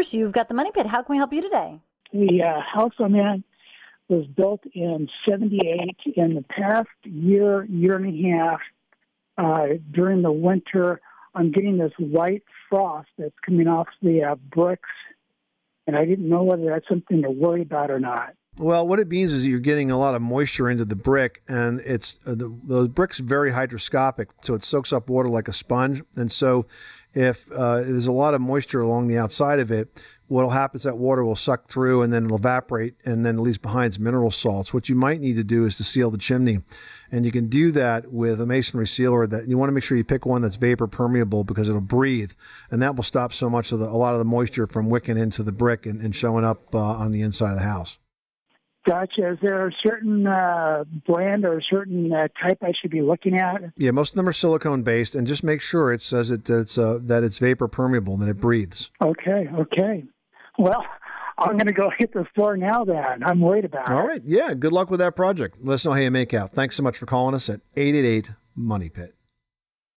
Bruce, you've got the Money Pit. How can we help you today? The uh, house I'm in was built in 78. In the past year, year and a half, uh, during the winter, I'm getting this white frost that's coming off the uh, bricks, and I didn't know whether that's something to worry about or not. Well, what it means is you're getting a lot of moisture into the brick, and it's uh, the, the brick's very hygroscopic, so it soaks up water like a sponge. And so, if uh, there's a lot of moisture along the outside of it, what'll happen is that water will suck through and then it'll evaporate, and then it leaves behind mineral salts. What you might need to do is to seal the chimney, and you can do that with a masonry sealer. That you want to make sure you pick one that's vapor permeable because it'll breathe, and that will stop so much of the, a lot of the moisture from wicking into the brick and, and showing up uh, on the inside of the house. Gotcha. Is there a certain uh, brand or a certain uh, type I should be looking at? Yeah, most of them are silicone based, and just make sure it says it, that it's uh, that it's vapor permeable and that it breathes. Okay, okay. Well, I'm going to go hit the store now. Then I'm worried about All it. right, yeah. Good luck with that project. Let us know how you make out. Thanks so much for calling us at eight eight eight Money Pit.